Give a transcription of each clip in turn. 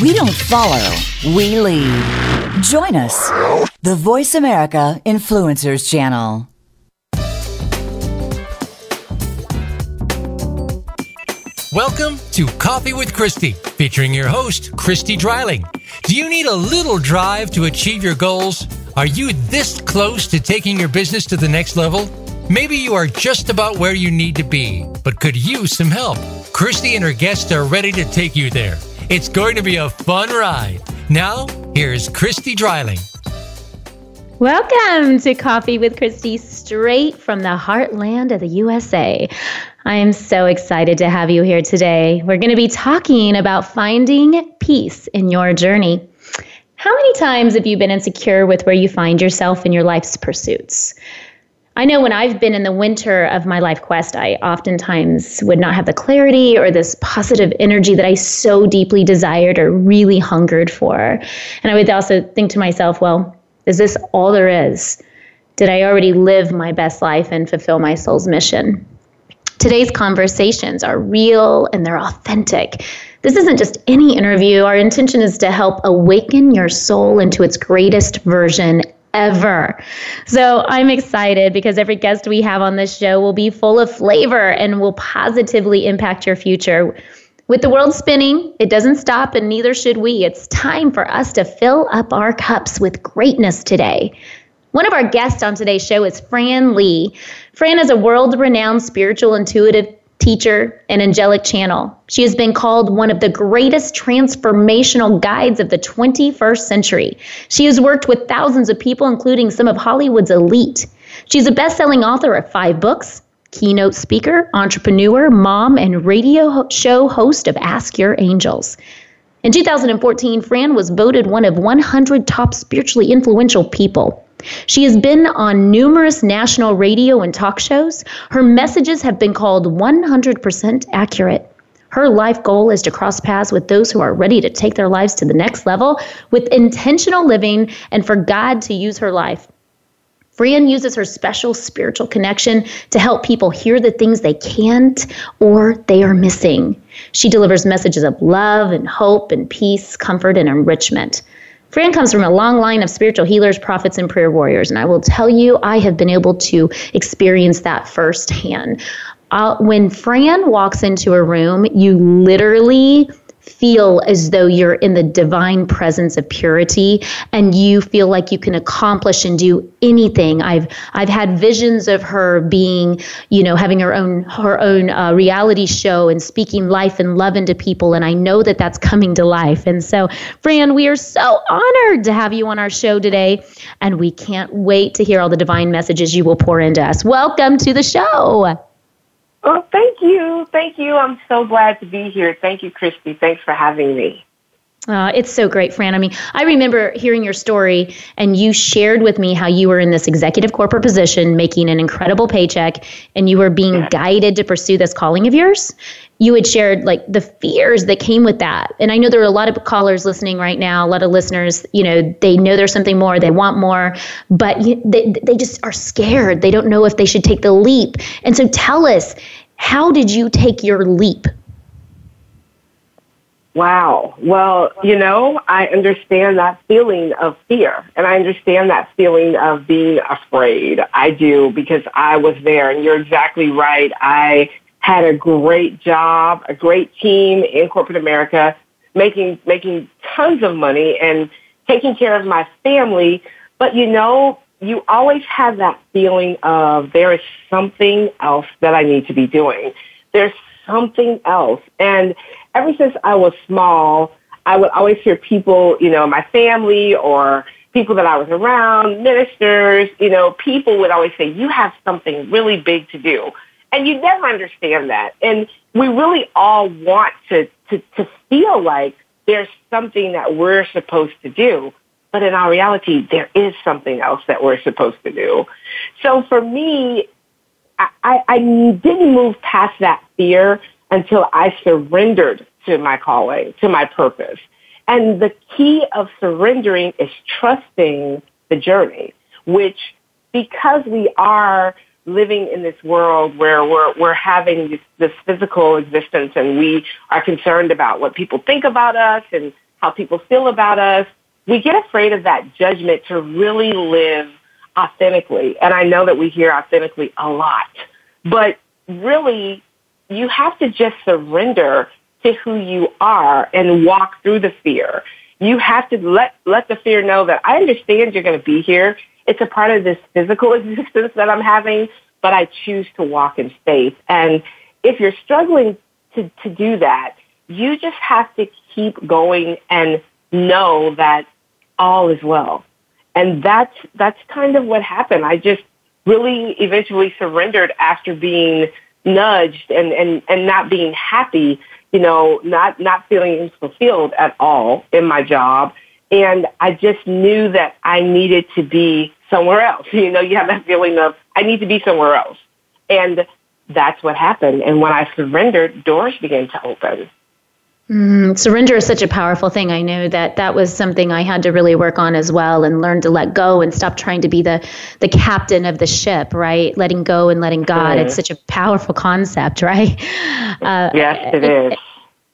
We don't follow, we lead. Join us, the Voice America Influencers Channel. Welcome to Coffee with Christy, featuring your host, Christy Dreiling. Do you need a little drive to achieve your goals? Are you this close to taking your business to the next level? Maybe you are just about where you need to be, but could use some help. Christy and her guests are ready to take you there. It's going to be a fun ride. Now, here's Christy Dreiling. Welcome to Coffee with Christy, straight from the heartland of the USA. I am so excited to have you here today. We're going to be talking about finding peace in your journey. How many times have you been insecure with where you find yourself in your life's pursuits? I know when I've been in the winter of my life quest, I oftentimes would not have the clarity or this positive energy that I so deeply desired or really hungered for. And I would also think to myself, well, is this all there is? Did I already live my best life and fulfill my soul's mission? Today's conversations are real and they're authentic. This isn't just any interview. Our intention is to help awaken your soul into its greatest version ever. So I'm excited because every guest we have on this show will be full of flavor and will positively impact your future. With the world spinning, it doesn't stop, and neither should we. It's time for us to fill up our cups with greatness today. One of our guests on today's show is Fran Lee. Fran is a world renowned spiritual intuitive teacher, and angelic channel. She has been called one of the greatest transformational guides of the 21st century. She has worked with thousands of people, including some of Hollywood's elite. She's a best selling author of five books, keynote speaker, entrepreneur, mom, and radio show host of Ask Your Angels. In 2014, Fran was voted one of 100 top spiritually influential people. She has been on numerous national radio and talk shows. Her messages have been called 100% accurate. Her life goal is to cross paths with those who are ready to take their lives to the next level with intentional living and for God to use her life. Fran uses her special spiritual connection to help people hear the things they can't or they are missing. She delivers messages of love and hope and peace, comfort, and enrichment. Fran comes from a long line of spiritual healers, prophets, and prayer warriors. And I will tell you, I have been able to experience that firsthand. Uh, when Fran walks into a room, you literally feel as though you're in the divine presence of purity and you feel like you can accomplish and do anything. I've i've had visions of her being you know having her own her own uh, reality show and speaking life and love into people and i know that that's coming to life. And so fran we are so honored to have you on our show today and we can't wait to hear all the divine messages you will pour into us. Welcome to the show well, thank you. Thank you. I'm so glad to be here. Thank you, Christy. Thanks for having me. Uh, it's so great, Fran. I mean, I remember hearing your story, and you shared with me how you were in this executive corporate position, making an incredible paycheck, and you were being guided to pursue this calling of yours. You had shared like the fears that came with that. And I know there are a lot of callers listening right now, a lot of listeners, you know, they know there's something more, they want more, but they, they just are scared. They don't know if they should take the leap. And so tell us, how did you take your leap? Wow. Well, you know, I understand that feeling of fear and I understand that feeling of being afraid. I do because I was there and you're exactly right. I had a great job, a great team in corporate America, making, making tons of money and taking care of my family. But you know, you always have that feeling of there is something else that I need to be doing. There's something else. And ever since I was small, I would always hear people, you know, my family or people that I was around, ministers, you know, people would always say, you have something really big to do. And you never understand that. And we really all want to, to, to feel like there's something that we're supposed to do. But in our reality, there is something else that we're supposed to do. So for me, I, I, I didn't move past that fear until I surrendered to my calling, to my purpose. And the key of surrendering is trusting the journey, which because we are living in this world where we're, we're having this, this physical existence and we are concerned about what people think about us and how people feel about us. We get afraid of that judgment to really live authentically. And I know that we hear authentically a lot, but really you have to just surrender to who you are and walk through the fear. You have to let, let the fear know that I understand you're going to be here. It's a part of this physical existence that I'm having, but I choose to walk in faith. And if you're struggling to, to do that, you just have to keep going and know that all is well. And that's, that's kind of what happened. I just really eventually surrendered after being nudged and, and, and not being happy, you know, not, not feeling fulfilled at all in my job. And I just knew that I needed to be somewhere else. You know, you have that feeling of, I need to be somewhere else. And that's what happened. And when I surrendered, doors began to open. Mm, surrender is such a powerful thing. I know that that was something I had to really work on as well and learn to let go and stop trying to be the the captain of the ship, right? Letting go and letting God. Mm. It's such a powerful concept, right? Uh, yes, it is.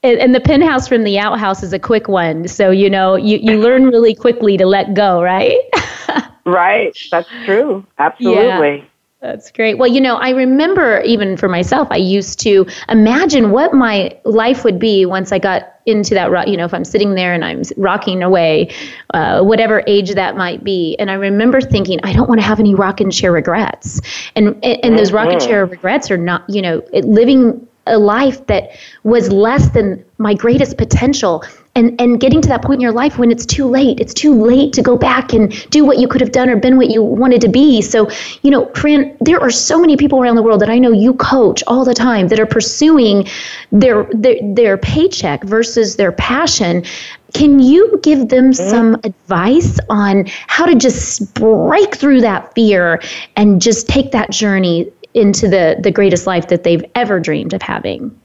And the penthouse from the outhouse is a quick one. So, you know, you, you learn really quickly to let go, right? right. That's true. Absolutely. Yeah. That's great. Well, you know, I remember even for myself, I used to imagine what my life would be once I got into that, you know, if I'm sitting there and I'm rocking away, uh, whatever age that might be. And I remember thinking, I don't want to have any rocking chair regrets. And, and those rocking mm-hmm. chair regrets are not, you know, living a life that was less than my greatest potential and and getting to that point in your life when it's too late. It's too late to go back and do what you could have done or been what you wanted to be. So you know fran there are so many people around the world that i know you coach all the time that are pursuing their their, their paycheck versus their passion. Can you give them mm-hmm. some advice on how to just break through that fear and just take that journey into the the greatest life that they've ever dreamed of having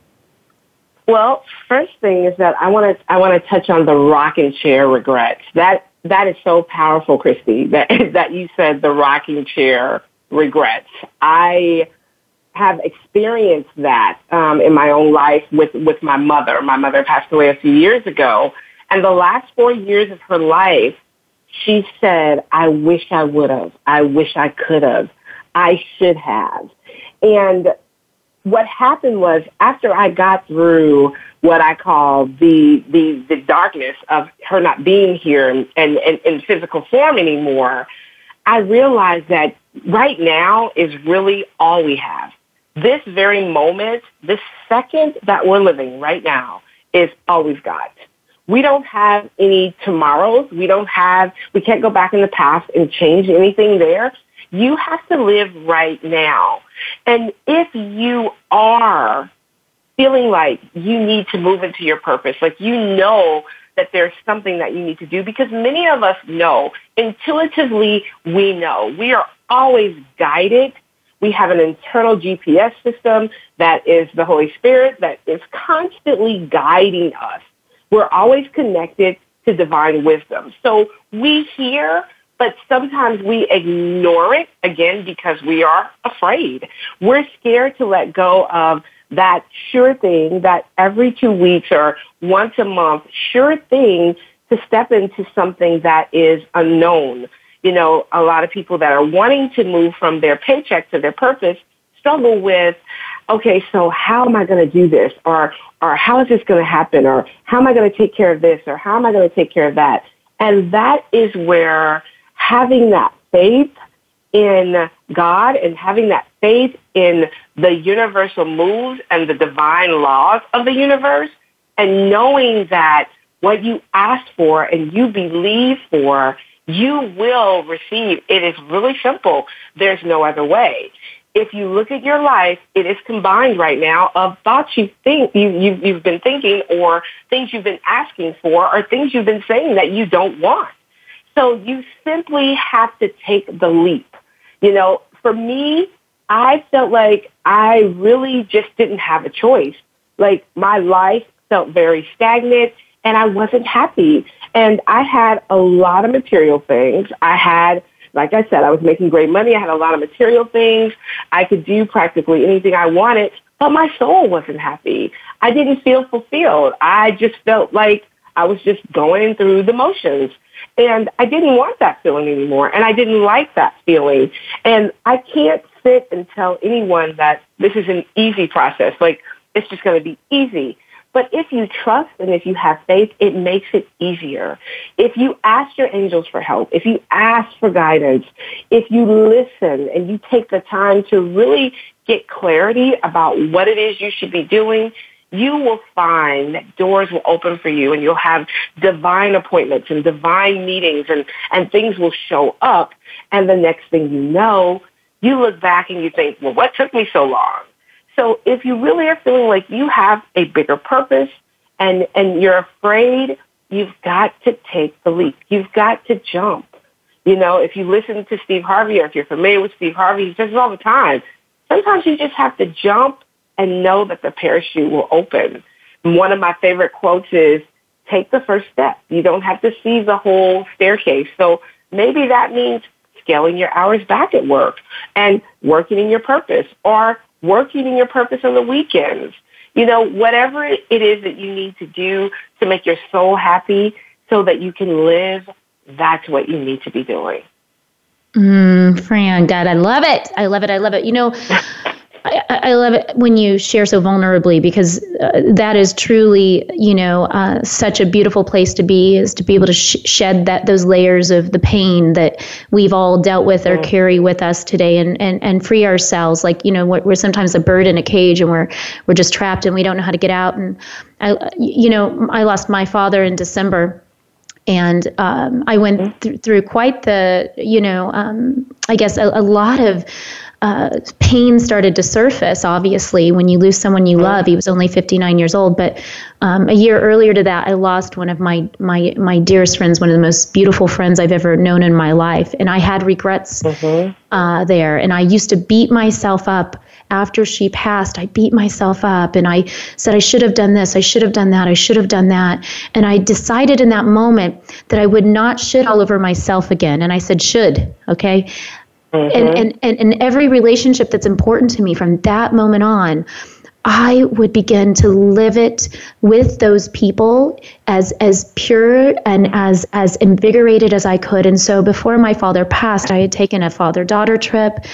well, first thing is that I want to I want to touch on the rocking chair regrets. That that is so powerful, Christy. That that you said the rocking chair regrets. I have experienced that um, in my own life with with my mother. My mother passed away a few years ago, and the last four years of her life, she said, "I wish I would have. I wish I could have. I should have." And what happened was after I got through what I call the the the darkness of her not being here and and in physical form anymore, I realized that right now is really all we have. This very moment, this second that we're living right now is all we've got. We don't have any tomorrows. We don't have, we can't go back in the past and change anything there. You have to live right now. And if you are feeling like you need to move into your purpose, like you know that there's something that you need to do, because many of us know, intuitively we know. We are always guided. We have an internal GPS system that is the Holy Spirit that is constantly guiding us. We're always connected to divine wisdom. So we hear but sometimes we ignore it again because we are afraid. We're scared to let go of that sure thing that every two weeks or once a month sure thing to step into something that is unknown. You know, a lot of people that are wanting to move from their paycheck to their purpose struggle with, okay, so how am I going to do this? Or, or how is this going to happen? Or how am I going to take care of this? Or how am I going to take care of that? And that is where having that faith in God and having that faith in the universal moves and the divine laws of the universe and knowing that what you ask for and you believe for, you will receive. It is really simple. There's no other way. If you look at your life, it is combined right now of thoughts you think you, you, you've been thinking or things you've been asking for or things you've been saying that you don't want. So you simply have to take the leap. You know, for me, I felt like I really just didn't have a choice. Like my life felt very stagnant and I wasn't happy. And I had a lot of material things. I had, like I said, I was making great money. I had a lot of material things. I could do practically anything I wanted, but my soul wasn't happy. I didn't feel fulfilled. I just felt like I was just going through the motions. And I didn't want that feeling anymore. And I didn't like that feeling. And I can't sit and tell anyone that this is an easy process. Like, it's just going to be easy. But if you trust and if you have faith, it makes it easier. If you ask your angels for help, if you ask for guidance, if you listen and you take the time to really get clarity about what it is you should be doing, you will find that doors will open for you and you'll have divine appointments and divine meetings and, and things will show up. And the next thing you know, you look back and you think, well, what took me so long? So if you really are feeling like you have a bigger purpose and, and you're afraid, you've got to take the leap. You've got to jump. You know, if you listen to Steve Harvey or if you're familiar with Steve Harvey, he says it all the time. Sometimes you just have to jump and know that the parachute will open. One of my favorite quotes is, take the first step. You don't have to see the whole staircase. So maybe that means scaling your hours back at work and working in your purpose or working in your purpose on the weekends. You know, whatever it is that you need to do to make your soul happy so that you can live, that's what you need to be doing. Mm, Fran, God, I love it. I love it. I love it. You know, I, I, love it when you share so vulnerably because uh, that is truly, you know, uh, such a beautiful place to be is to be able to sh- shed that those layers of the pain that we've all dealt with or carry with us today and, and, and free ourselves. Like, you know, we're, we're sometimes a bird in a cage and we're, we're just trapped and we don't know how to get out. And I, you know, I lost my father in December and um, I went th- through quite the, you know, um, I guess a, a lot of uh, pain started to surface, obviously, when you lose someone you love. He was only 59 years old, but um, a year earlier to that, I lost one of my, my, my dearest friends, one of the most beautiful friends I've ever known in my life. And I had regrets mm-hmm. uh, there. And I used to beat myself up after she passed. I beat myself up and I said, I should have done this, I should have done that, I should have done that. And I decided in that moment that I would not shit all over myself again. And I said, should, okay? Mm-hmm. And, and, and, and every relationship that's important to me from that moment on, I would begin to live it with those people as as pure and as as invigorated as I could. And so before my father passed, I had taken a father daughter trip.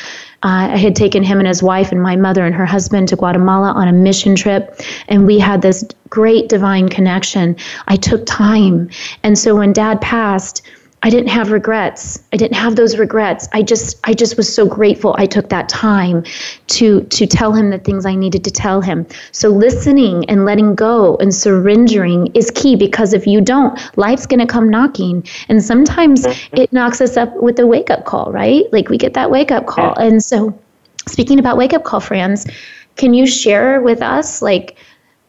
Uh, I had taken him and his wife and my mother and her husband to Guatemala on a mission trip, and we had this great divine connection. I took time, and so when Dad passed I didn't have regrets. I didn't have those regrets. I just I just was so grateful I took that time to to tell him the things I needed to tell him. So listening and letting go and surrendering is key because if you don't, life's going to come knocking and sometimes mm-hmm. it knocks us up with a wake up call, right? Like we get that wake up call. And so speaking about wake up call Fran, can you share with us like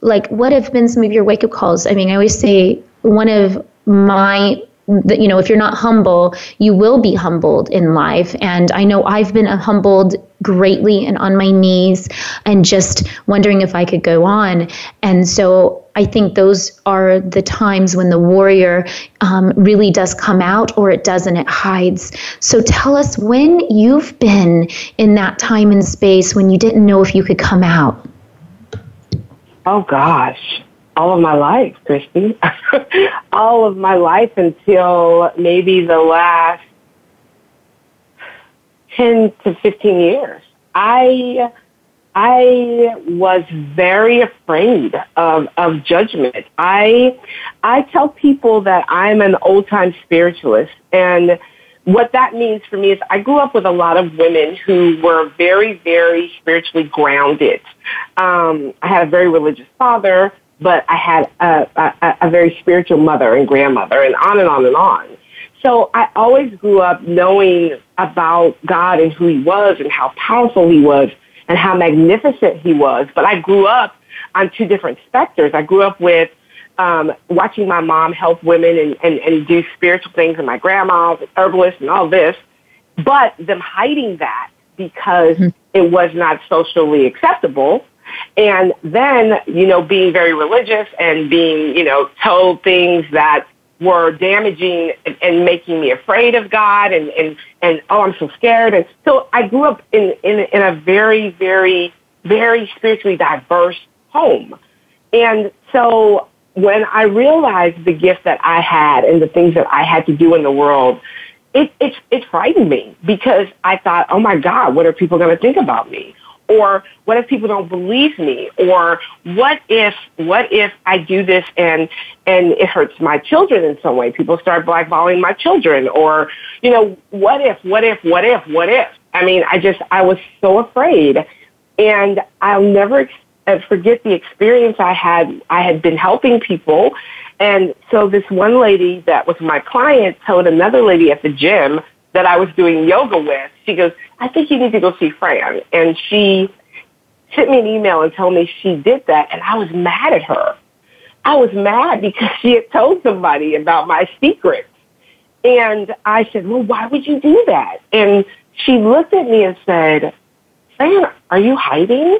like what have been some of your wake up calls? I mean, I always say one of my you know if you're not humble you will be humbled in life. And i know i've been humbled greatly and on my knees and just wondering if i could go on. And so i think those are the times when the warrior um, really does come out or it doesn't it hides. So tell us when you've been in that time and space when you didn't know if you could come out. Oh gosh all of my life, Christy. all of my life until maybe the last 10 to 15 years. I, I was very afraid of, of judgment. I, I tell people that I'm an old time spiritualist and what that means for me is I grew up with a lot of women who were very, very spiritually grounded. Um, I had a very religious father but I had a, a, a very spiritual mother and grandmother and on and on and on. So I always grew up knowing about God and who he was and how powerful he was and how magnificent he was. But I grew up on two different specters. I grew up with um, watching my mom help women and, and, and do spiritual things and my grandma herbalist and all this, but them hiding that because mm-hmm. it was not socially acceptable and then, you know, being very religious and being, you know, told things that were damaging and, and making me afraid of God and, and, and, oh, I'm so scared. And so I grew up in, in, in a very, very, very spiritually diverse home. And so when I realized the gift that I had and the things that I had to do in the world, it, it, it frightened me because I thought, oh my God, what are people going to think about me? Or what if people don't believe me? Or what if, what if I do this and, and it hurts my children in some way? People start blackballing my children. Or, you know, what if, what if, what if, what if? I mean, I just, I was so afraid. And I'll never uh, forget the experience I had. I had been helping people. And so this one lady that was my client told another lady at the gym that I was doing yoga with, she goes, I think you need to go see Fran. And she sent me an email and told me she did that. And I was mad at her. I was mad because she had told somebody about my secret. And I said, well, why would you do that? And she looked at me and said, Fran, are you hiding?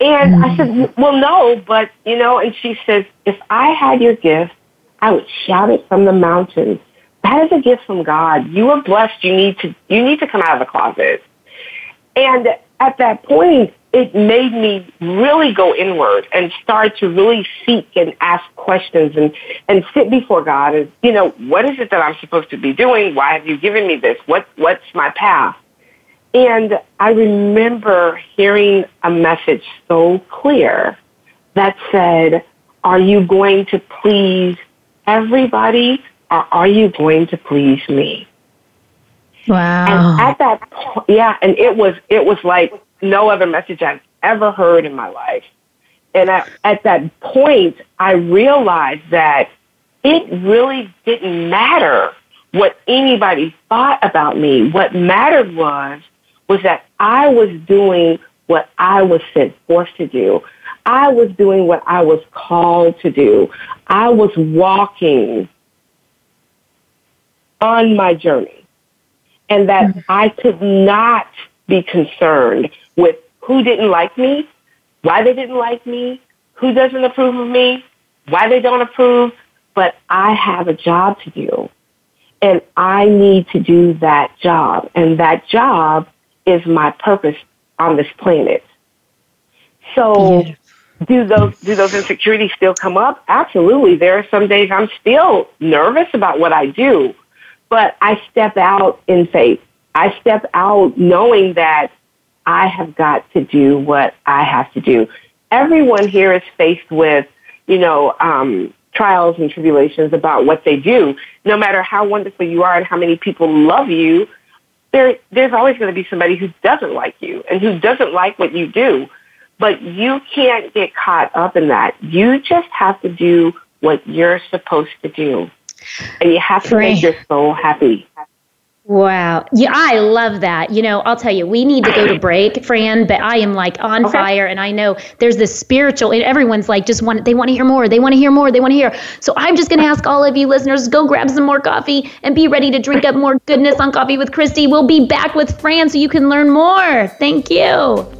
And mm. I said, well, no, but, you know, and she says, if I had your gift, I would shout it from the mountains. That is a gift from God. You are blessed. You need to, you need to come out of the closet. And at that point, it made me really go inward and start to really seek and ask questions and, and sit before God and, you know, what is it that I'm supposed to be doing? Why have you given me this? What, what's my path? And I remember hearing a message so clear that said, are you going to please everybody are you going to please me? Wow. And at that point, yeah, and it was, it was like no other message I've ever heard in my life. And at, at that point, I realized that it really didn't matter what anybody thought about me. What mattered was was that I was doing what I was sent forth to do. I was doing what I was called to do. I was walking on my journey and that mm-hmm. I could not be concerned with who didn't like me, why they didn't like me, who doesn't approve of me, why they don't approve, but I have a job to do. And I need to do that job. And that job is my purpose on this planet. So yes. do those do those insecurities still come up? Absolutely. There are some days I'm still nervous about what I do, but I step out in faith. I step out knowing that I have got to do what I have to do. Everyone here is faced with, you know, um, trials and tribulations about what they do. No matter how wonderful you are and how many people love you, there, there's always going to be somebody who doesn't like you and who doesn't like what you do. But you can't get caught up in that. You just have to do what you're supposed to do. And you have to make your soul happy. Wow. Yeah, I love that. You know, I'll tell you, we need to go to break, Fran, but I am like on okay. fire and I know there's this spiritual and everyone's like just want they want to hear more. They want to hear more. They want to hear. So I'm just going to ask all of you listeners go grab some more coffee and be ready to drink up more goodness on Coffee with Christy. We'll be back with Fran so you can learn more. Thank you.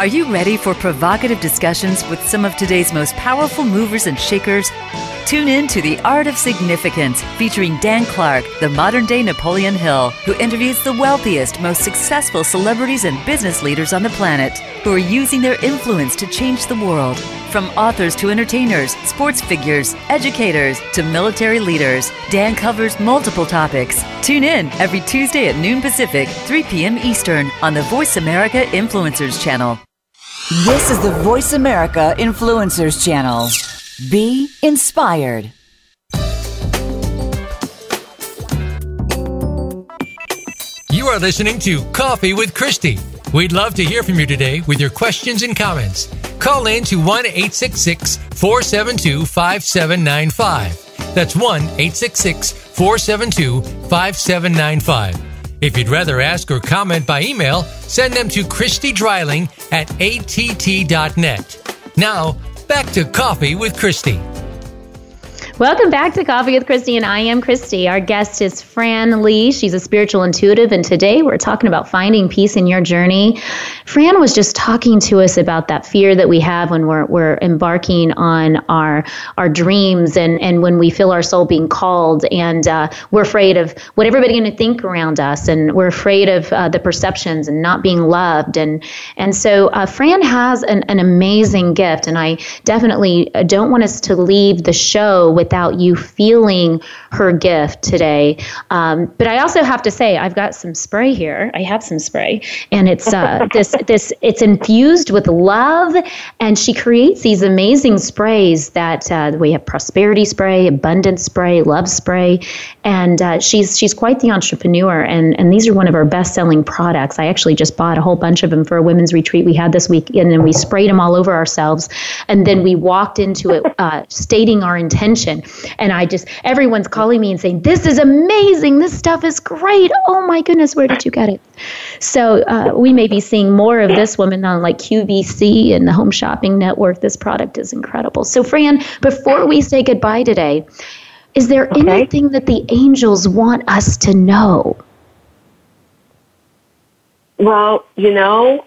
Are you ready for provocative discussions with some of today's most powerful movers and shakers? Tune in to The Art of Significance, featuring Dan Clark, the modern day Napoleon Hill, who interviews the wealthiest, most successful celebrities and business leaders on the planet who are using their influence to change the world. From authors to entertainers, sports figures, educators to military leaders, Dan covers multiple topics. Tune in every Tuesday at noon Pacific, 3 p.m. Eastern on the Voice America Influencers channel. This is the Voice America Influencers channel. Be inspired. You are listening to Coffee with Christy. We'd love to hear from you today with your questions and comments. Call in to 1 866 472 5795. That's 1 866 472 5795. If you'd rather ask or comment by email, send them to Christy Dreiling at att.net. Now, back to Coffee with Christy. Welcome back to Coffee with Christy, and I am Christy. Our guest is Fran Lee. She's a spiritual intuitive, and today we're talking about finding peace in your journey. Fran was just talking to us about that fear that we have when we're, we're embarking on our our dreams, and, and when we feel our soul being called, and uh, we're afraid of what everybody's going to think around us, and we're afraid of uh, the perceptions and not being loved, and and so uh, Fran has an, an amazing gift, and I definitely don't want us to leave the show with without you feeling her gift today. Um, but I also have to say, I've got some spray here. I have some spray, and it's uh, this this it's infused with love, and she creates these amazing sprays that uh, we have prosperity spray, abundance spray, love spray, and uh, she's she's quite the entrepreneur, and and these are one of our best selling products. I actually just bought a whole bunch of them for a women's retreat we had this week, and then we sprayed them all over ourselves, and then we walked into it uh, stating our intention and I just, everyone's calling me and saying, This is amazing. This stuff is great. Oh my goodness, where did you get it? So uh, we may be seeing more of this woman on like QVC and the Home Shopping Network. This product is incredible. So, Fran, before we say goodbye today, is there okay. anything that the angels want us to know? Well, you know,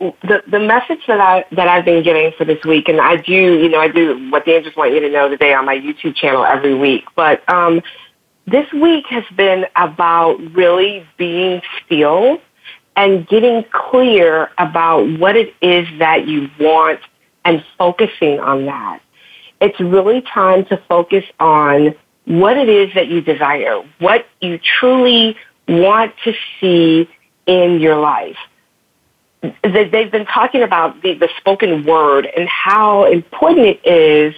the the message that I that I've been getting for this week, and I do, you know, I do what the angels want you to know today on my YouTube channel every week. But um, this week has been about really being still and getting clear about what it is that you want and focusing on that. It's really time to focus on what it is that you desire, what you truly want to see in your life they've been talking about the, the spoken word and how important it is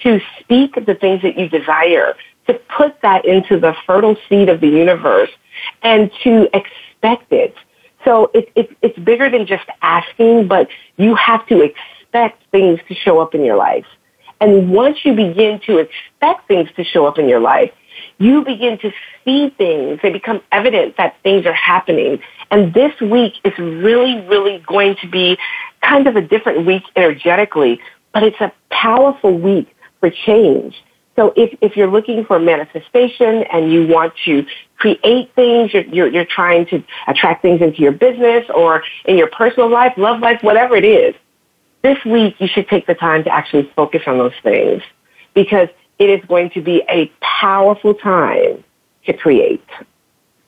to speak the things that you desire, to put that into the fertile seed of the universe and to expect it. So it, it, it's bigger than just asking, but you have to expect things to show up in your life. And once you begin to expect things to show up in your life, you begin to see things. They become evident that things are happening. And this week is really, really going to be kind of a different week energetically, but it's a powerful week for change. So if, if you're looking for manifestation and you want to create things, you're, you're, you're trying to attract things into your business or in your personal life, love life, whatever it is, this week you should take the time to actually focus on those things because it is going to be a powerful time to create.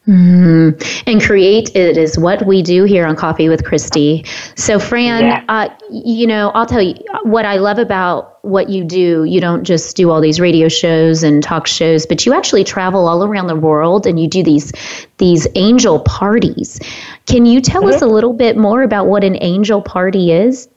Mm. And create it is what we do here on Coffee with Christy. So, Fran, yeah. uh, you know, I'll tell you what I love about what you do. You don't just do all these radio shows and talk shows, but you actually travel all around the world and you do these these angel parties. Can you tell mm-hmm. us a little bit more about what an angel party is?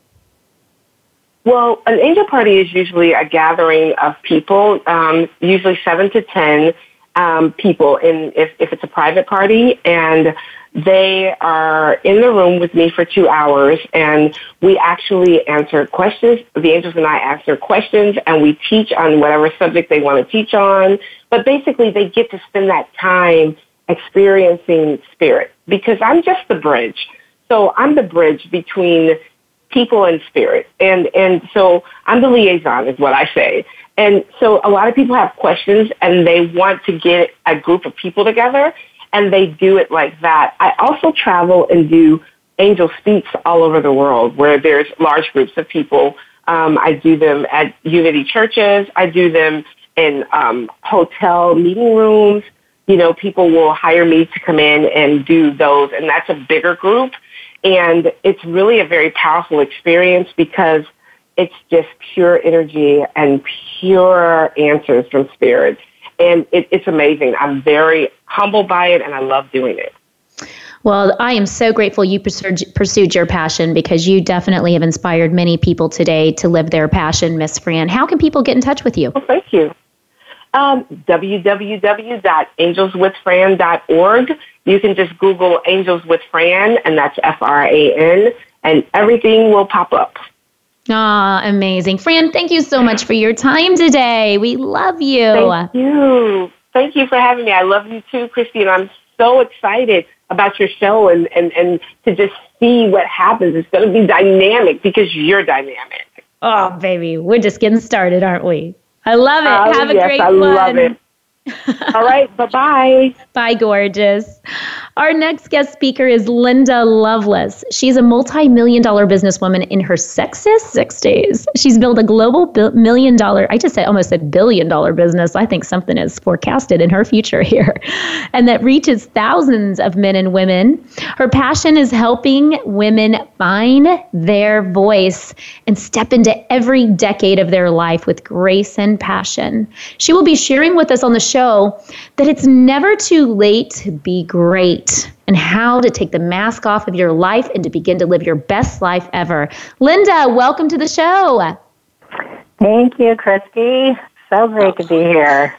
Well, an angel party is usually a gathering of people, um, usually seven to ten um, people. In if, if it's a private party, and they are in the room with me for two hours, and we actually answer questions. The angels and I answer questions, and we teach on whatever subject they want to teach on. But basically, they get to spend that time experiencing spirit because I'm just the bridge. So I'm the bridge between people and spirit. And, and so I'm the liaison is what I say. And so a lot of people have questions and they want to get a group of people together and they do it like that. I also travel and do angel speaks all over the world where there's large groups of people. Um, I do them at unity churches. I do them in um, hotel meeting rooms. You know, people will hire me to come in and do those, and that's a bigger group. And it's really a very powerful experience because it's just pure energy and pure answers from spirit. And it, it's amazing. I'm very humbled by it and I love doing it. Well, I am so grateful you pursued your passion because you definitely have inspired many people today to live their passion, Miss Fran. How can people get in touch with you? Well, thank you. Um, www.angelswithfran.org. You can just Google Angels with Fran, and that's F R A N, and everything will pop up. Ah, amazing. Fran, thank you so much for your time today. We love you. Thank you. Thank you for having me. I love you too, Christy, and I'm so excited about your show and, and, and to just see what happens. It's going to be dynamic because you're dynamic. Oh, baby, we're just getting started, aren't we? I love it. Oh, Have a yes, great I one. love it. All right. Bye bye. Bye, gorgeous. Our next guest speaker is Linda Lovelace. She's a multi million dollar businesswoman in her sexist 60s. She's built a global million dollar, I just said almost a billion dollar business. I think something is forecasted in her future here, and that reaches thousands of men and women. Her passion is helping women find their voice and step into every decade of their life with grace and passion. She will be sharing with us on the show that it's never too late to be great and how to take the mask off of your life and to begin to live your best life ever. Linda, welcome to the show. Thank you, Christy. So great to be here.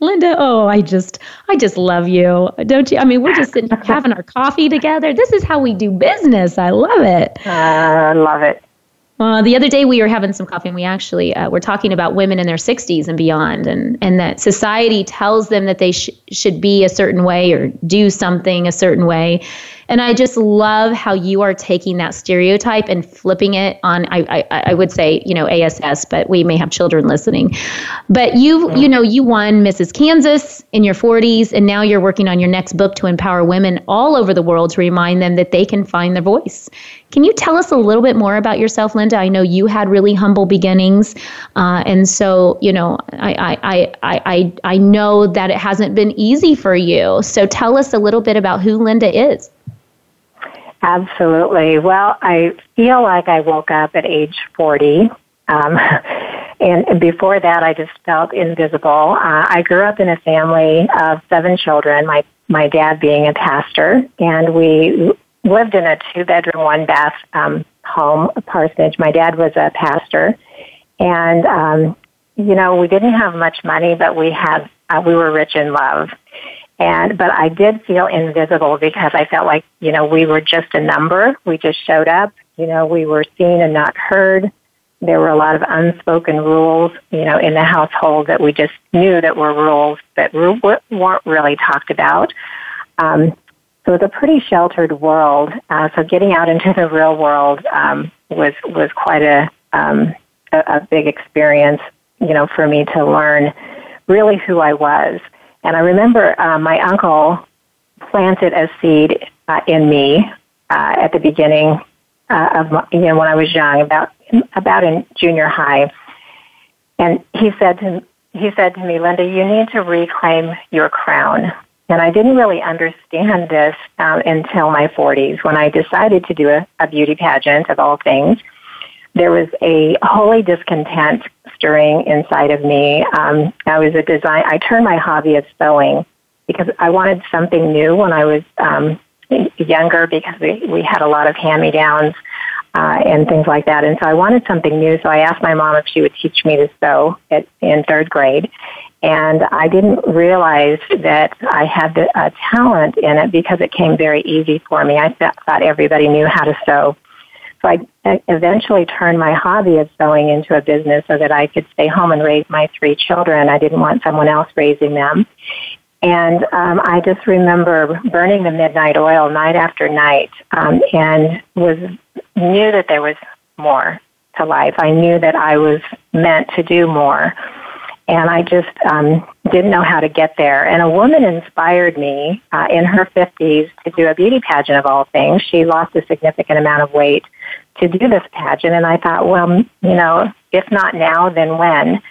Linda, oh, I just, I just love you, don't you? I mean, we're just sitting having our coffee together. This is how we do business. I love it. Uh, I love it. The other day we were having some coffee and we actually uh, were talking about women in their 60s and beyond and, and that society tells them that they sh- should be a certain way or do something a certain way and I just love how you are taking that stereotype and flipping it on. I, I, I would say, you know, ASS, but we may have children listening. But you, you know, you won Mrs. Kansas in your 40s, and now you're working on your next book to empower women all over the world to remind them that they can find their voice. Can you tell us a little bit more about yourself, Linda? I know you had really humble beginnings, uh, and so you know, I, I, I, I, I know that it hasn't been easy for you. So tell us a little bit about who Linda is. Absolutely. Well, I feel like I woke up at age 40. Um, and before that, I just felt invisible. Uh, I grew up in a family of seven children, my, my dad being a pastor, and we lived in a two bedroom, one bath um, home, a parsonage. My dad was a pastor. And, um, you know, we didn't have much money, but we had, uh, we were rich in love. And, but I did feel invisible because I felt like, you know, we were just a number. We just showed up. You know, we were seen and not heard. There were a lot of unspoken rules, you know, in the household that we just knew that were rules that weren't really talked about. Um, so it's a pretty sheltered world. Uh, so getting out into the real world um, was was quite a, um, a a big experience, you know, for me to learn really who I was. And I remember uh, my uncle planted a seed uh, in me uh, at the beginning uh, of my, you know when I was young, about about in junior high, and he said to he said to me, Linda, you need to reclaim your crown. And I didn't really understand this um, until my 40s when I decided to do a, a beauty pageant of all things. There was a holy discontent stirring inside of me. Um, I was a design. I turned my hobby of sewing because I wanted something new when I was um, younger because we we had a lot of hand me downs. Uh, and things like that. And so I wanted something new. So I asked my mom if she would teach me to sew at, in third grade. And I didn't realize that I had a talent in it because it came very easy for me. I th- thought everybody knew how to sew. So I eventually turned my hobby of sewing into a business so that I could stay home and raise my three children. I didn't want someone else raising them. And um, I just remember burning the midnight oil night after night um, and was knew that there was more to life. I knew that I was meant to do more. And I just um, didn't know how to get there. And a woman inspired me uh, in her 50s to do a beauty pageant of all things. She lost a significant amount of weight to do this pageant. And I thought, well, you know, if not now, then when?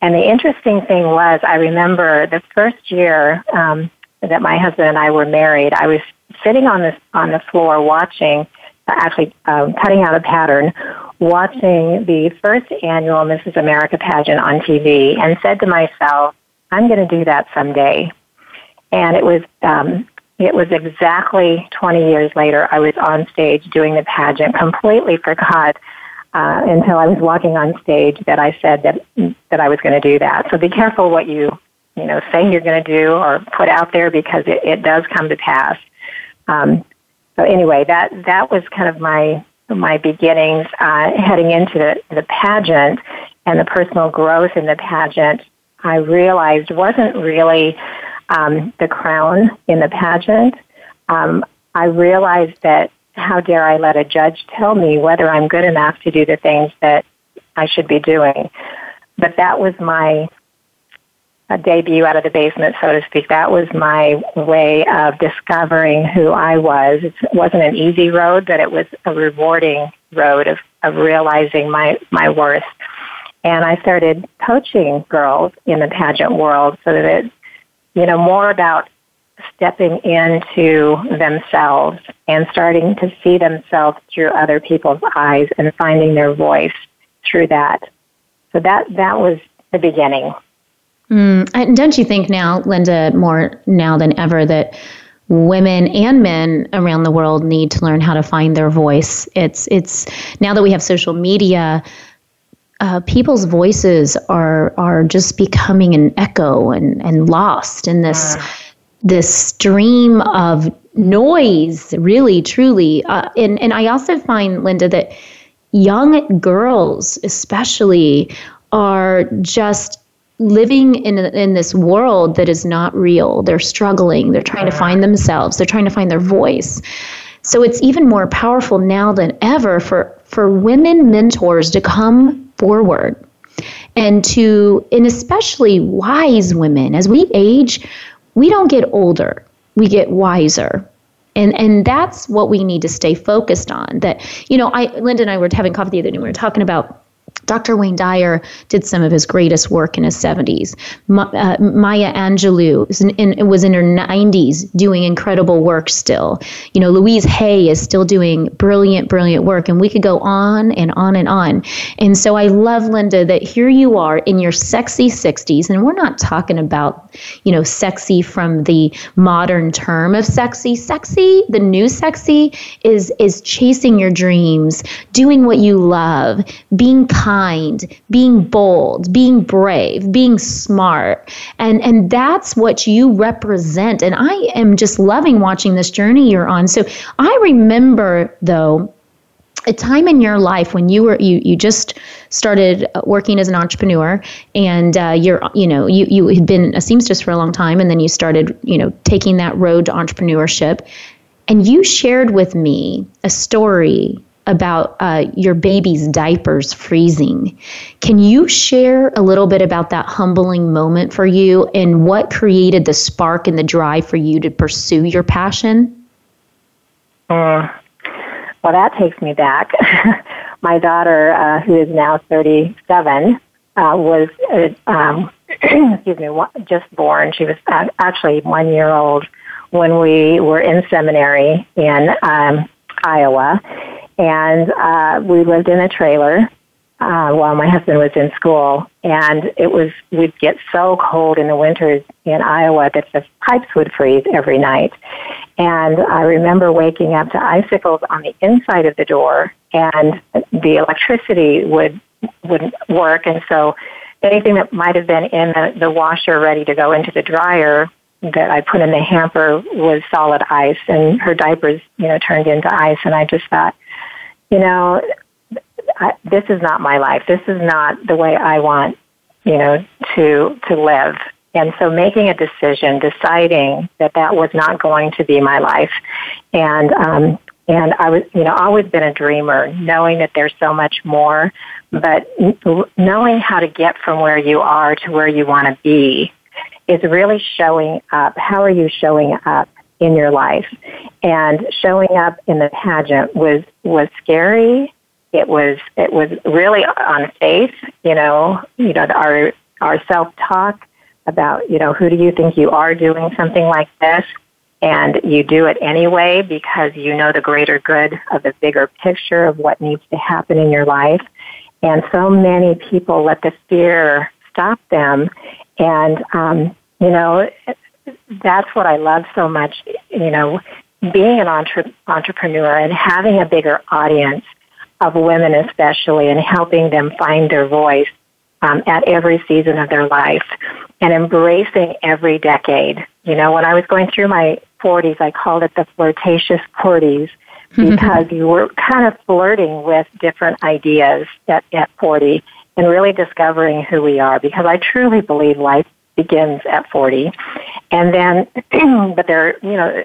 And the interesting thing was, I remember the first year um, that my husband and I were married, I was sitting on the on the floor watching actually um, cutting out a pattern, watching the first annual Mrs. America pageant on TV, and said to myself, "I'm going to do that someday." And it was um, it was exactly 20 years later. I was on stage doing the pageant, completely forgot uh, until I was walking on stage that I said that that I was going to do that. So be careful what you you know say you're going to do or put out there because it, it does come to pass. Um, so anyway, that that was kind of my my beginnings uh, heading into the, the pageant and the personal growth in the pageant. I realized wasn't really um, the crown in the pageant. Um, I realized that how dare I let a judge tell me whether I'm good enough to do the things that I should be doing. But that was my debut out of the basement, so to speak. That was my way of discovering who I was. It wasn't an easy road, but it was a rewarding road of, of realizing my, my worth. And I started coaching girls in the pageant world so that it, you know, more about stepping into themselves and starting to see themselves through other people's eyes and finding their voice through that. So that that was the beginning. Mm, and don't you think now, Linda, more now than ever, that women and men around the world need to learn how to find their voice? It's it's now that we have social media. Uh, people's voices are are just becoming an echo and, and lost in this uh this stream of noise, really, truly. Uh, and, and I also find, Linda, that young girls, especially, are just living in in this world that is not real. They're struggling. They're trying to find themselves. They're trying to find their voice. So it's even more powerful now than ever for for women mentors to come forward and to and especially wise women as we age we don't get older, we get wiser. And, and that's what we need to stay focused on. That, you know, I, Linda and I were having coffee the other day, and we were talking about Dr. Wayne Dyer did some of his greatest work in his 70s. Ma- uh, Maya Angelou was in, in, was in her 90s doing incredible work still. You know, Louise Hay is still doing brilliant, brilliant work. And we could go on and on and on. And so I love, Linda, that here you are in your sexy 60s. And we're not talking about, you know, sexy from the modern term of sexy. Sexy, the new sexy, is, is chasing your dreams, doing what you love, being kind, being bold, being brave, being smart. And and that's what you represent. And I am just loving watching this journey you're on. So I remember though a time in your life when you were you you just started working as an entrepreneur and uh, you're you know you you had been a seamstress for a long time and then you started you know taking that road to entrepreneurship and you shared with me a story about uh, your baby's diapers freezing. Can you share a little bit about that humbling moment for you and what created the spark and the drive for you to pursue your passion? Uh, well, that takes me back. My daughter, uh, who is now 37, uh, was, uh, um, excuse me, just born. She was actually one year old when we were in seminary in um, Iowa and uh, we lived in a trailer uh, while my husband was in school, and it was we'd get so cold in the winters in Iowa that the pipes would freeze every night. And I remember waking up to icicles on the inside of the door, and the electricity would wouldn't work, and so anything that might have been in the, the washer ready to go into the dryer that I put in the hamper was solid ice, and her diapers, you know, turned into ice. And I just thought, you know, I, this is not my life. This is not the way I want, you know, to to live. And so making a decision, deciding that that was not going to be my life, and um, and I was, you know, always been a dreamer, knowing that there's so much more, but knowing how to get from where you are to where you want to be is really showing up. How are you showing up in your life? And showing up in the pageant was was scary. It was it was really on faith. You know, you know our our self talk about you know who do you think you are doing something like this. and you do it anyway because you know the greater good of the bigger picture of what needs to happen in your life. And so many people let the fear stop them. And, um, you know, that's what I love so much, you know, being an entre- entrepreneur and having a bigger audience of women especially and helping them find their voice um, at every season of their life and embracing every decade. You know, when I was going through my 40s, I called it the flirtatious 40s because you were kind of flirting with different ideas at, at 40 and really discovering who we are because I truly believe life begins at 40. And then, but there, you know,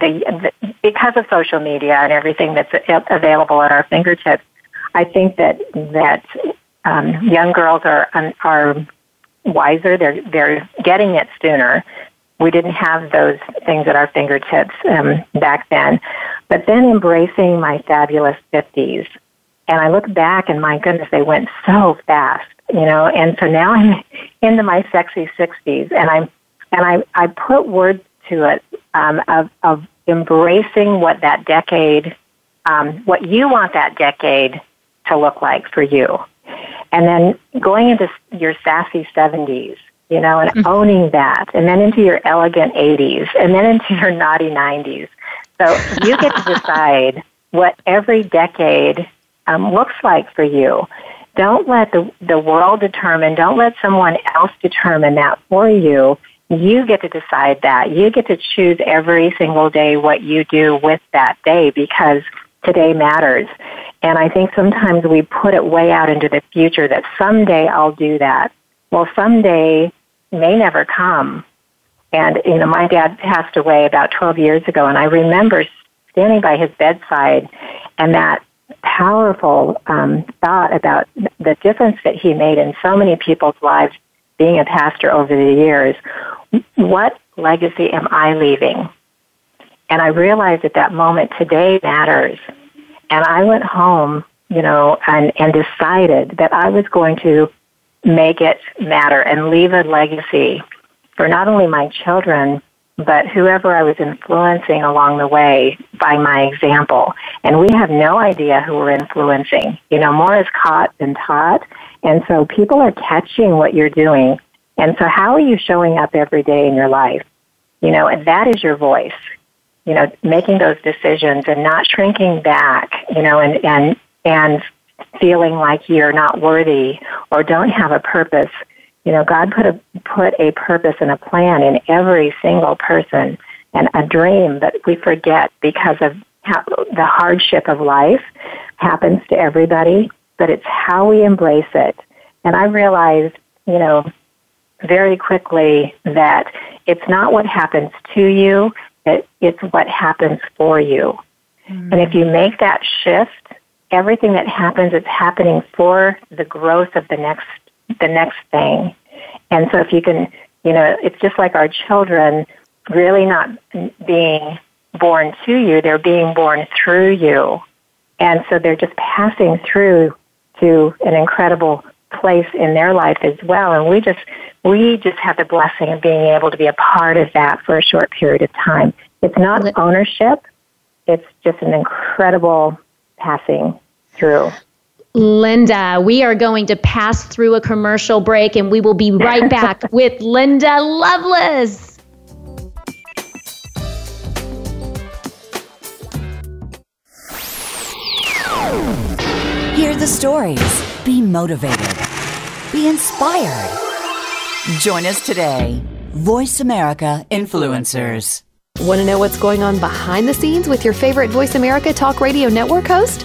the, the, because of social media and everything that's available at our fingertips, I think that that um, young girls are are wiser. They're they're getting it sooner. We didn't have those things at our fingertips um, back then. But then embracing my fabulous fifties, and I look back and my goodness, they went so fast, you know. And so now I'm into my sexy sixties, and I'm and I I put words to it um, of of embracing what that decade, um, what you want that decade to look like for you and then going into your sassy 70s, you know, and mm-hmm. owning that, and then into your elegant 80s, and then into your naughty 90s. So you get to decide what every decade um, looks like for you. Don't let the, the world determine, don't let someone else determine that for you. You get to decide that. You get to choose every single day what you do with that day because today matters. And I think sometimes we put it way out into the future that someday I'll do that. Well, someday may never come. And, you know, my dad passed away about 12 years ago, and I remember standing by his bedside and that powerful um, thought about the difference that he made in so many people's lives being a pastor over the years. What legacy am I leaving? And I realized at that moment, today matters. And I went home, you know, and, and decided that I was going to make it matter and leave a legacy for not only my children, but whoever I was influencing along the way by my example. And we have no idea who we're influencing. You know, more is caught than taught. And so people are catching what you're doing. And so how are you showing up every day in your life? You know, and that is your voice you know, making those decisions and not shrinking back, you know, and, and, and feeling like you're not worthy or don't have a purpose. You know, God put a, put a purpose and a plan in every single person and a dream that we forget because of how the hardship of life happens to everybody, but it's how we embrace it. And I realized, you know, very quickly that it's not what happens to you, it, it's what happens for you. Mm-hmm. And if you make that shift, everything that happens is happening for the growth of the next the next thing. And so if you can, you know, it's just like our children really not being born to you, they're being born through you. And so they're just passing through to an incredible place in their life as well. And we just we just have the blessing of being able to be a part of that for a short period of time. It's not ownership, it's just an incredible passing through. Linda, we are going to pass through a commercial break and we will be right back with Linda Lovelace. Hear the stories. Be motivated. Be inspired. Join us today. Voice America Influencers. Want to know what's going on behind the scenes with your favorite Voice America Talk Radio Network host?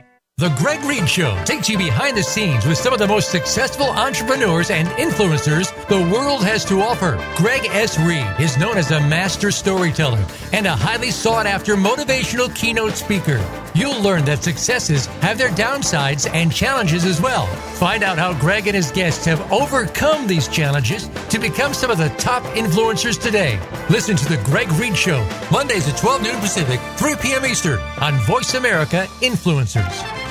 The Greg Reid Show takes you behind the scenes with some of the most successful entrepreneurs and influencers the world has to offer. Greg S. Reid is known as a master storyteller and a highly sought after motivational keynote speaker. You'll learn that successes have their downsides and challenges as well. Find out how Greg and his guests have overcome these challenges to become some of the top influencers today. Listen to The Greg Reid Show, Mondays at 12 noon Pacific, 3 p.m. Eastern on Voice America Influencers.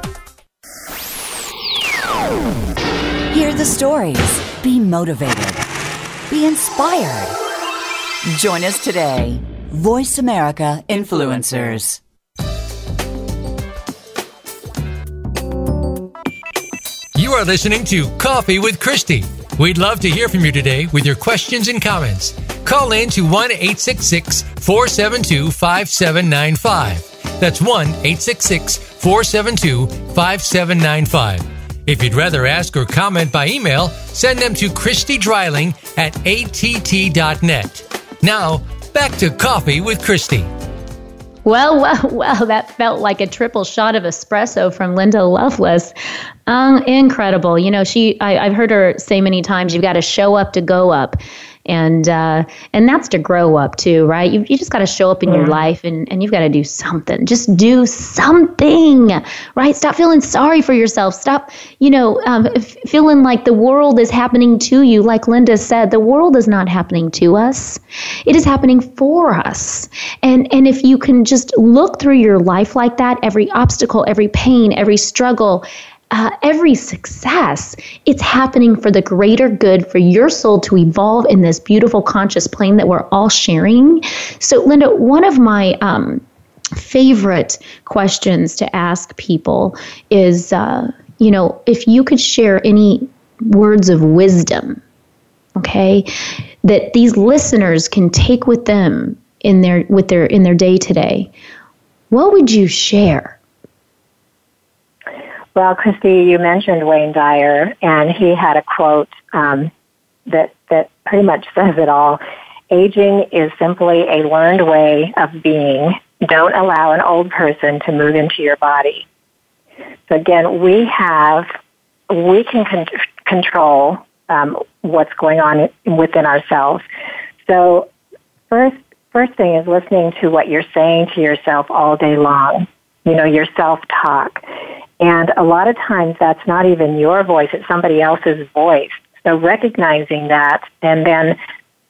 Hear the stories. Be motivated. Be inspired. Join us today. Voice America Influencers. You are listening to Coffee with Christy. We'd love to hear from you today with your questions and comments. Call in to 1 866 472 5795. That's 1 866 472 5795. If you'd rather ask or comment by email, send them to Christy Dreiling at att.net. Now, back to Coffee with Christy. Well, well, well, that felt like a triple shot of espresso from Linda Lovelace. Um, incredible. You know, she, I, I've heard her say many times, you've got to show up to go up and uh, and that's to grow up too, right? You, you just got to show up in your life, and, and you've got to do something. Just do something, right? Stop feeling sorry for yourself. Stop, you know, um, f- feeling like the world is happening to you. Like Linda said, the world is not happening to us; it is happening for us. And and if you can just look through your life like that, every obstacle, every pain, every struggle uh, every success, it's happening for the greater good for your soul to evolve in this beautiful conscious plane that we're all sharing. So, Linda, one of my um, favorite questions to ask people is, uh, you know, if you could share any words of wisdom, okay, that these listeners can take with them in their with their in their day to day, what would you share? Well, Christy, you mentioned Wayne Dyer, and he had a quote um, that that pretty much says it all. Aging is simply a learned way of being. Don't allow an old person to move into your body. So again, we have we can con- control um, what's going on within ourselves. So first first thing is listening to what you're saying to yourself all day long. You know, your self talk. And a lot of times that's not even your voice, it's somebody else's voice. So recognizing that and then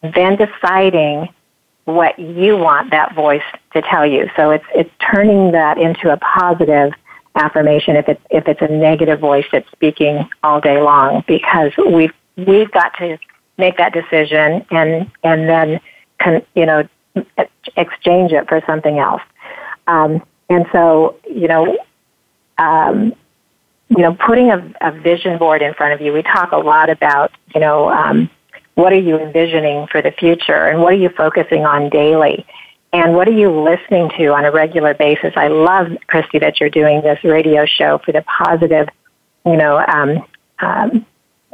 then deciding what you want that voice to tell you. So it's it's turning that into a positive affirmation if it's if it's a negative voice that's speaking all day long because we've we've got to make that decision and and then con, you know exchange it for something else. Um, and so you know um, you know, putting a, a, vision board in front of you. We talk a lot about, you know, um, what are you envisioning for the future and what are you focusing on daily? And what are you listening to on a regular basis? I love, Christy, that you're doing this radio show for the positive, you know, um, um,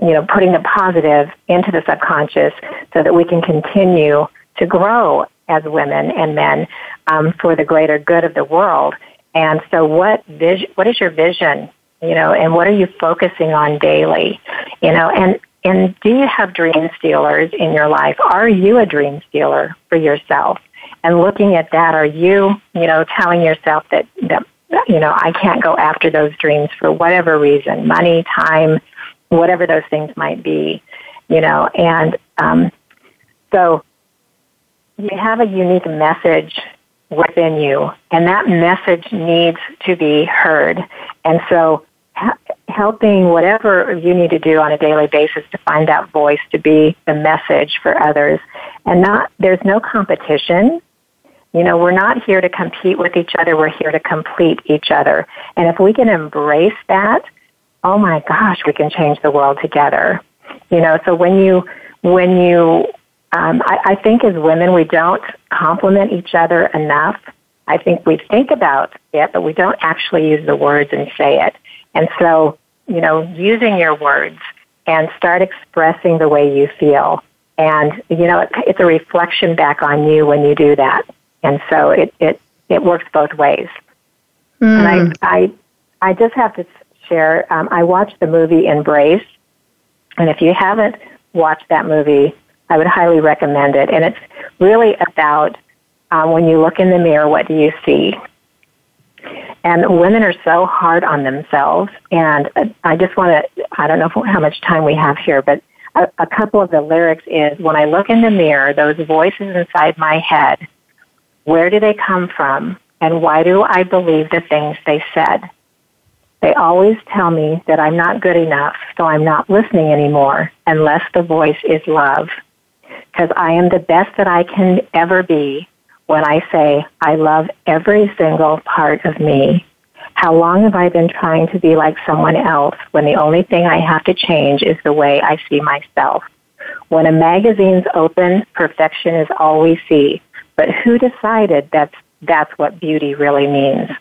you know, putting the positive into the subconscious so that we can continue to grow as women and men um, for the greater good of the world. And so what vision, what is your vision, you know, and what are you focusing on daily, you know, and, and do you have dream stealers in your life? Are you a dream stealer for yourself? And looking at that, are you, you know, telling yourself that, that you know, I can't go after those dreams for whatever reason, money, time, whatever those things might be, you know, and um, so you have a unique message within you, and that message needs to be heard. And so, helping whatever you need to do on a daily basis to find that voice to be the message for others, and not there's no competition. You know, we're not here to compete with each other. We're here to complete each other. And if we can embrace that, oh my gosh, we can change the world together. You know, so when you when you um, I, I think as women, we don't compliment each other enough. I think we think about it, but we don't actually use the words and say it. And so, you know, using your words and start expressing the way you feel. And, you know, it, it's a reflection back on you when you do that. And so it, it, it works both ways. Mm. And I, I, I just have to share, um, I watched the movie Embrace. And if you haven't watched that movie, I would highly recommend it. And it's really about um, when you look in the mirror, what do you see? And women are so hard on themselves. And I just want to, I don't know how much time we have here, but a, a couple of the lyrics is when I look in the mirror, those voices inside my head, where do they come from? And why do I believe the things they said? They always tell me that I'm not good enough, so I'm not listening anymore unless the voice is love. Because I am the best that I can ever be when I say, I love every single part of me. How long have I been trying to be like someone else when the only thing I have to change is the way I see myself? When a magazine's open, perfection is all we see. But who decided that's, that's what beauty really means?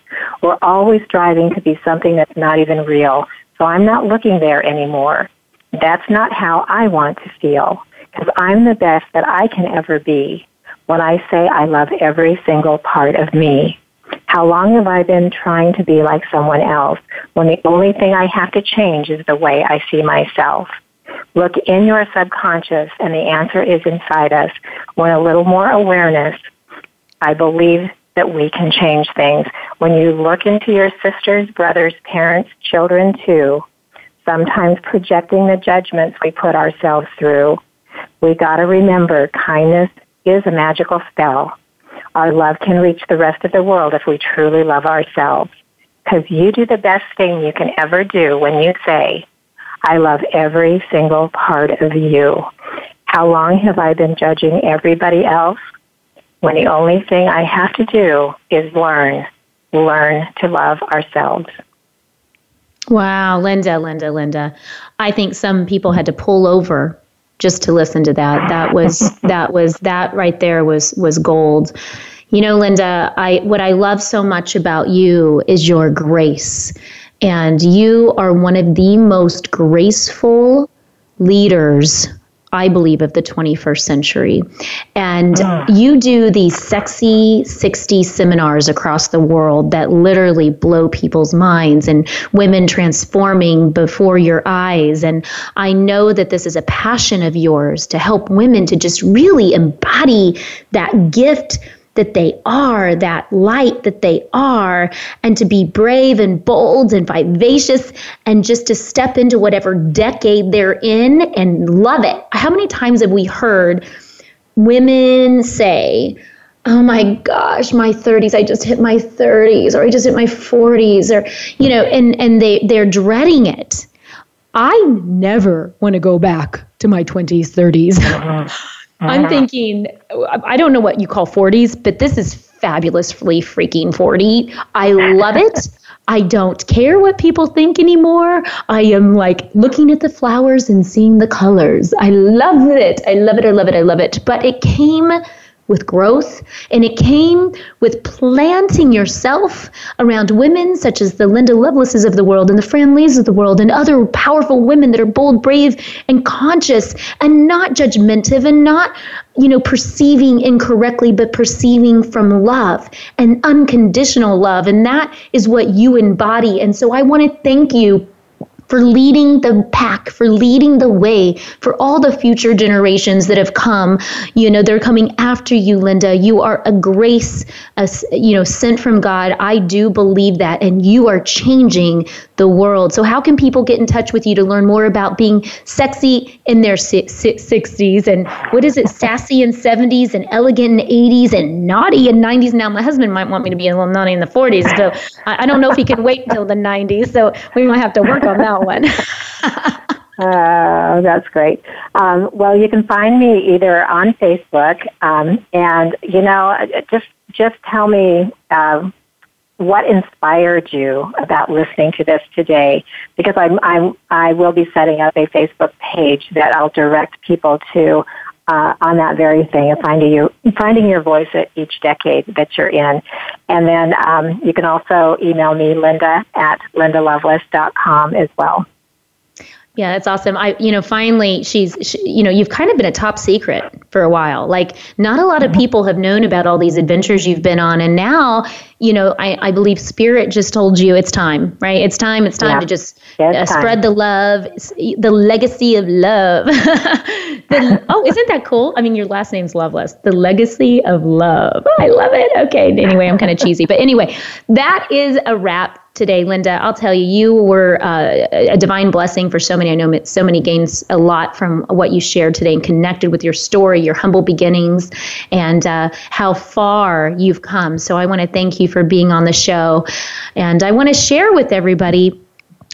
We're always striving to be something that's not even real. So I'm not looking there anymore. That's not how I want to feel because I'm the best that I can ever be when I say I love every single part of me. How long have I been trying to be like someone else when the only thing I have to change is the way I see myself? Look in your subconscious and the answer is inside us. When a little more awareness, I believe that we can change things. When you look into your sisters, brothers, parents, children too, sometimes projecting the judgments we put ourselves through, we gotta remember kindness is a magical spell. Our love can reach the rest of the world if we truly love ourselves. Because you do the best thing you can ever do when you say, I love every single part of you. How long have I been judging everybody else when the only thing I have to do is learn, learn to love ourselves? Wow, Linda, Linda, Linda. I think some people had to pull over just to listen to that. That was that was that right there was was gold. You know, Linda, I what I love so much about you is your grace. And you are one of the most graceful leaders I believe, of the 21st century. And uh. you do these sexy 60 seminars across the world that literally blow people's minds and women transforming before your eyes. And I know that this is a passion of yours to help women to just really embody that gift that they are, that light that they are, and to be brave and bold and vivacious and just to step into whatever decade they're in and love it. How many times have we heard women say, oh my gosh my 30s i just hit my 30s or i just hit my 40s or you know and and they they're dreading it. I never want to go back to my 20s 30s I'm uh-huh. thinking, I don't know what you call 40s, but this is fabulously freaking 40. I love it. I don't care what people think anymore. I am like looking at the flowers and seeing the colors. I love it. I love it. I love it. I love it. But it came with growth. And it came with planting yourself around women such as the Linda Lovelaces of the world and the Fran Lees of the world and other powerful women that are bold, brave, and conscious and not judgmental and not, you know, perceiving incorrectly, but perceiving from love and unconditional love. And that is what you embody. And so I want to thank you for leading the pack, for leading the way for all the future generations that have come. You know, they're coming after you, Linda. You are a grace, a, you know, sent from God. I do believe that, and you are changing the world. So, how can people get in touch with you to learn more about being sexy in their 60s and what is it, sassy in 70s and elegant in 80s and naughty in 90s? Now, my husband might want me to be a little naughty in the 40s, so I, I don't know if he can wait until the 90s. So, we might have to work on that one. Uh, that's great. Um, well, you can find me either on Facebook, um, and you know, just just tell me um, what inspired you about listening to this today? Because I'm, I'm, I will be setting up a Facebook page that I'll direct people to uh, on that very thing of finding your finding your voice at each decade that you're in. And then um, you can also email me, Linda at lindalovelace.com as well. Yeah, that's awesome. I, you know, finally, she's, she, you know, you've kind of been a top secret for a while. Like, not a lot of mm-hmm. people have known about all these adventures you've been on, and now, you know, I, I believe Spirit just told you it's time, right? It's time. It's time yeah. to just uh, spread the love, the legacy of love. the, oh, isn't that cool? I mean, your last name's Lovelace. The legacy of love. I love it. Okay. Anyway, I'm kind of cheesy, but anyway, that is a wrap today, Linda. I'll tell you, you were uh, a divine blessing for so many. I know so many gains a lot from what you shared today and connected with your story, your humble beginnings, and uh, how far you've come. So I want to thank you for being on the show. And I want to share with everybody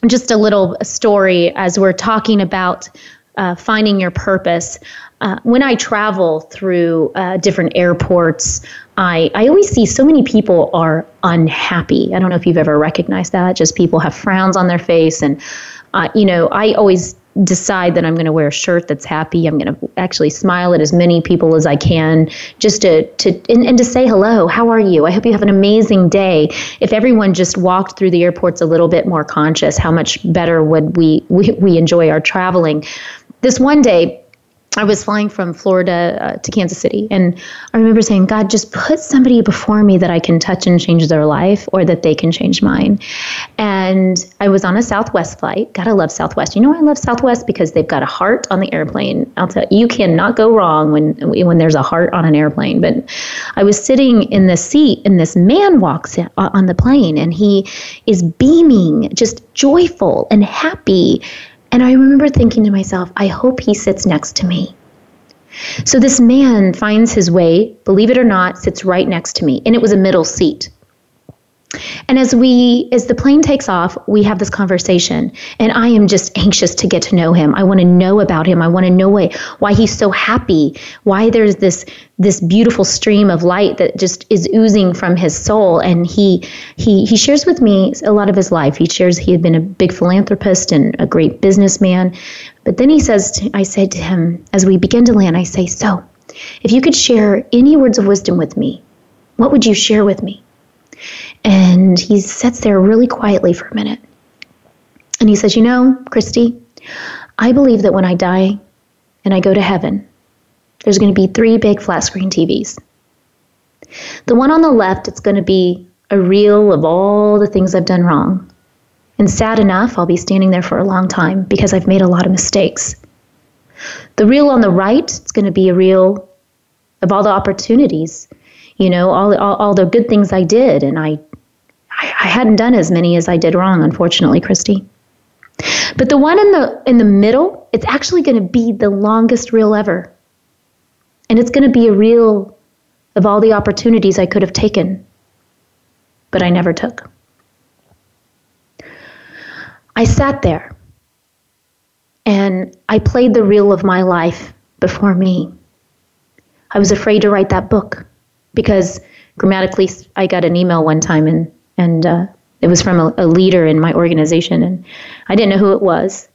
just a little story as we're talking about uh, finding your purpose. Uh, when I travel through uh, different airports, I, I always see so many people are unhappy. I don't know if you've ever recognized that. Just people have frowns on their face. And, uh, you know, I always decide that I'm going to wear a shirt that's happy. I'm going to actually smile at as many people as I can just to, to and, and to say hello. How are you? I hope you have an amazing day. If everyone just walked through the airports a little bit more conscious, how much better would we, we, we enjoy our traveling? This one day, I was flying from Florida uh, to Kansas City, and I remember saying, God, just put somebody before me that I can touch and change their life or that they can change mine. And I was on a Southwest flight. Gotta love Southwest. You know, I love Southwest because they've got a heart on the airplane. I'll tell you, you cannot go wrong when, when there's a heart on an airplane. But I was sitting in the seat, and this man walks in, uh, on the plane, and he is beaming, just joyful and happy and I remember thinking to myself, I hope he sits next to me. So this man finds his way, believe it or not, sits right next to me, and it was a middle seat. And as we as the plane takes off, we have this conversation and I am just anxious to get to know him. I want to know about him. I want to know why, why he's so happy, why there's this this beautiful stream of light that just is oozing from his soul and he he he shares with me a lot of his life. He shares he had been a big philanthropist and a great businessman. But then he says to, I said to him as we begin to land, I say, "So, if you could share any words of wisdom with me, what would you share with me?" And he sits there really quietly for a minute. And he says, You know, Christy, I believe that when I die and I go to heaven, there's going to be three big flat screen TVs. The one on the left, it's going to be a reel of all the things I've done wrong. And sad enough, I'll be standing there for a long time because I've made a lot of mistakes. The reel on the right, it's going to be a reel of all the opportunities you know, all, all, all the good things I did. And I, I, I hadn't done as many as I did wrong, unfortunately, Christy. But the one in the in the middle, it's actually going to be the longest reel ever. And it's going to be a reel of all the opportunities I could have taken, but I never took. I sat there and I played the reel of my life before me. I was afraid to write that book because grammatically, I got an email one time and and uh, it was from a, a leader in my organization, and I didn't know who it was.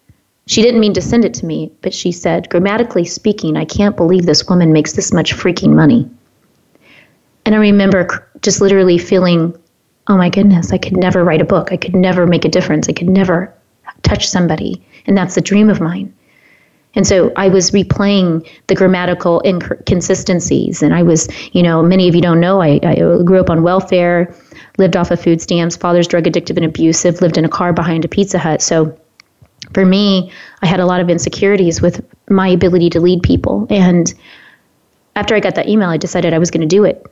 She didn't mean to send it to me, but she said, grammatically speaking, I can't believe this woman makes this much freaking money. And I remember just literally feeling, oh my goodness, I could never write a book. I could never make a difference. I could never touch somebody. And that's a dream of mine. And so I was replaying the grammatical inconsistencies. And I was, you know, many of you don't know, I, I grew up on welfare, lived off of food stamps, father's drug addictive and abusive, lived in a car behind a Pizza Hut. So for me, I had a lot of insecurities with my ability to lead people. And after I got that email, I decided I was going to do it.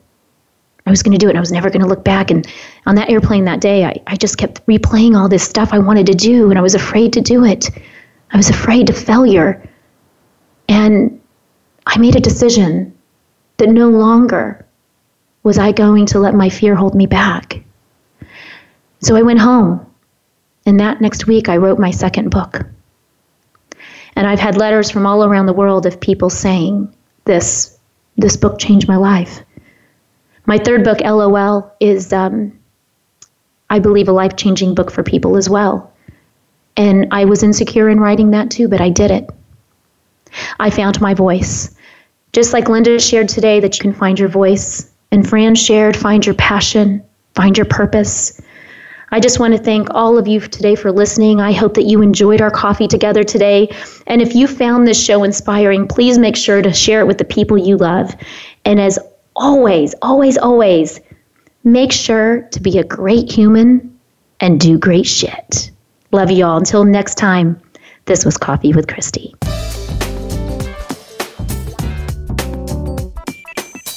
I was going to do it and I was never going to look back. And on that airplane that day, I, I just kept replaying all this stuff I wanted to do and I was afraid to do it. I was afraid of failure. And I made a decision that no longer was I going to let my fear hold me back. So I went home, and that next week I wrote my second book. And I've had letters from all around the world of people saying, This, this book changed my life. My third book, LOL, is, um, I believe, a life changing book for people as well. And I was insecure in writing that too, but I did it. I found my voice. Just like Linda shared today, that you can find your voice, and Fran shared, find your passion, find your purpose. I just want to thank all of you today for listening. I hope that you enjoyed our coffee together today. And if you found this show inspiring, please make sure to share it with the people you love. And as always, always, always, make sure to be a great human and do great shit. Love you all. Until next time, this was Coffee with Christy.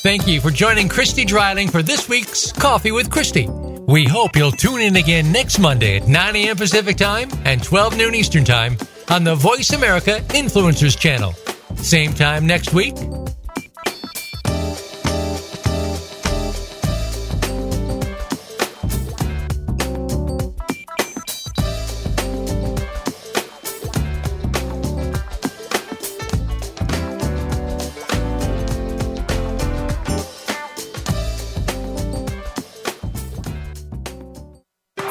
Thank you for joining Christy Dreiling for this week's Coffee with Christy. We hope you'll tune in again next Monday at 9 a.m. Pacific Time and 12 noon Eastern Time on the Voice America Influencers channel. Same time next week,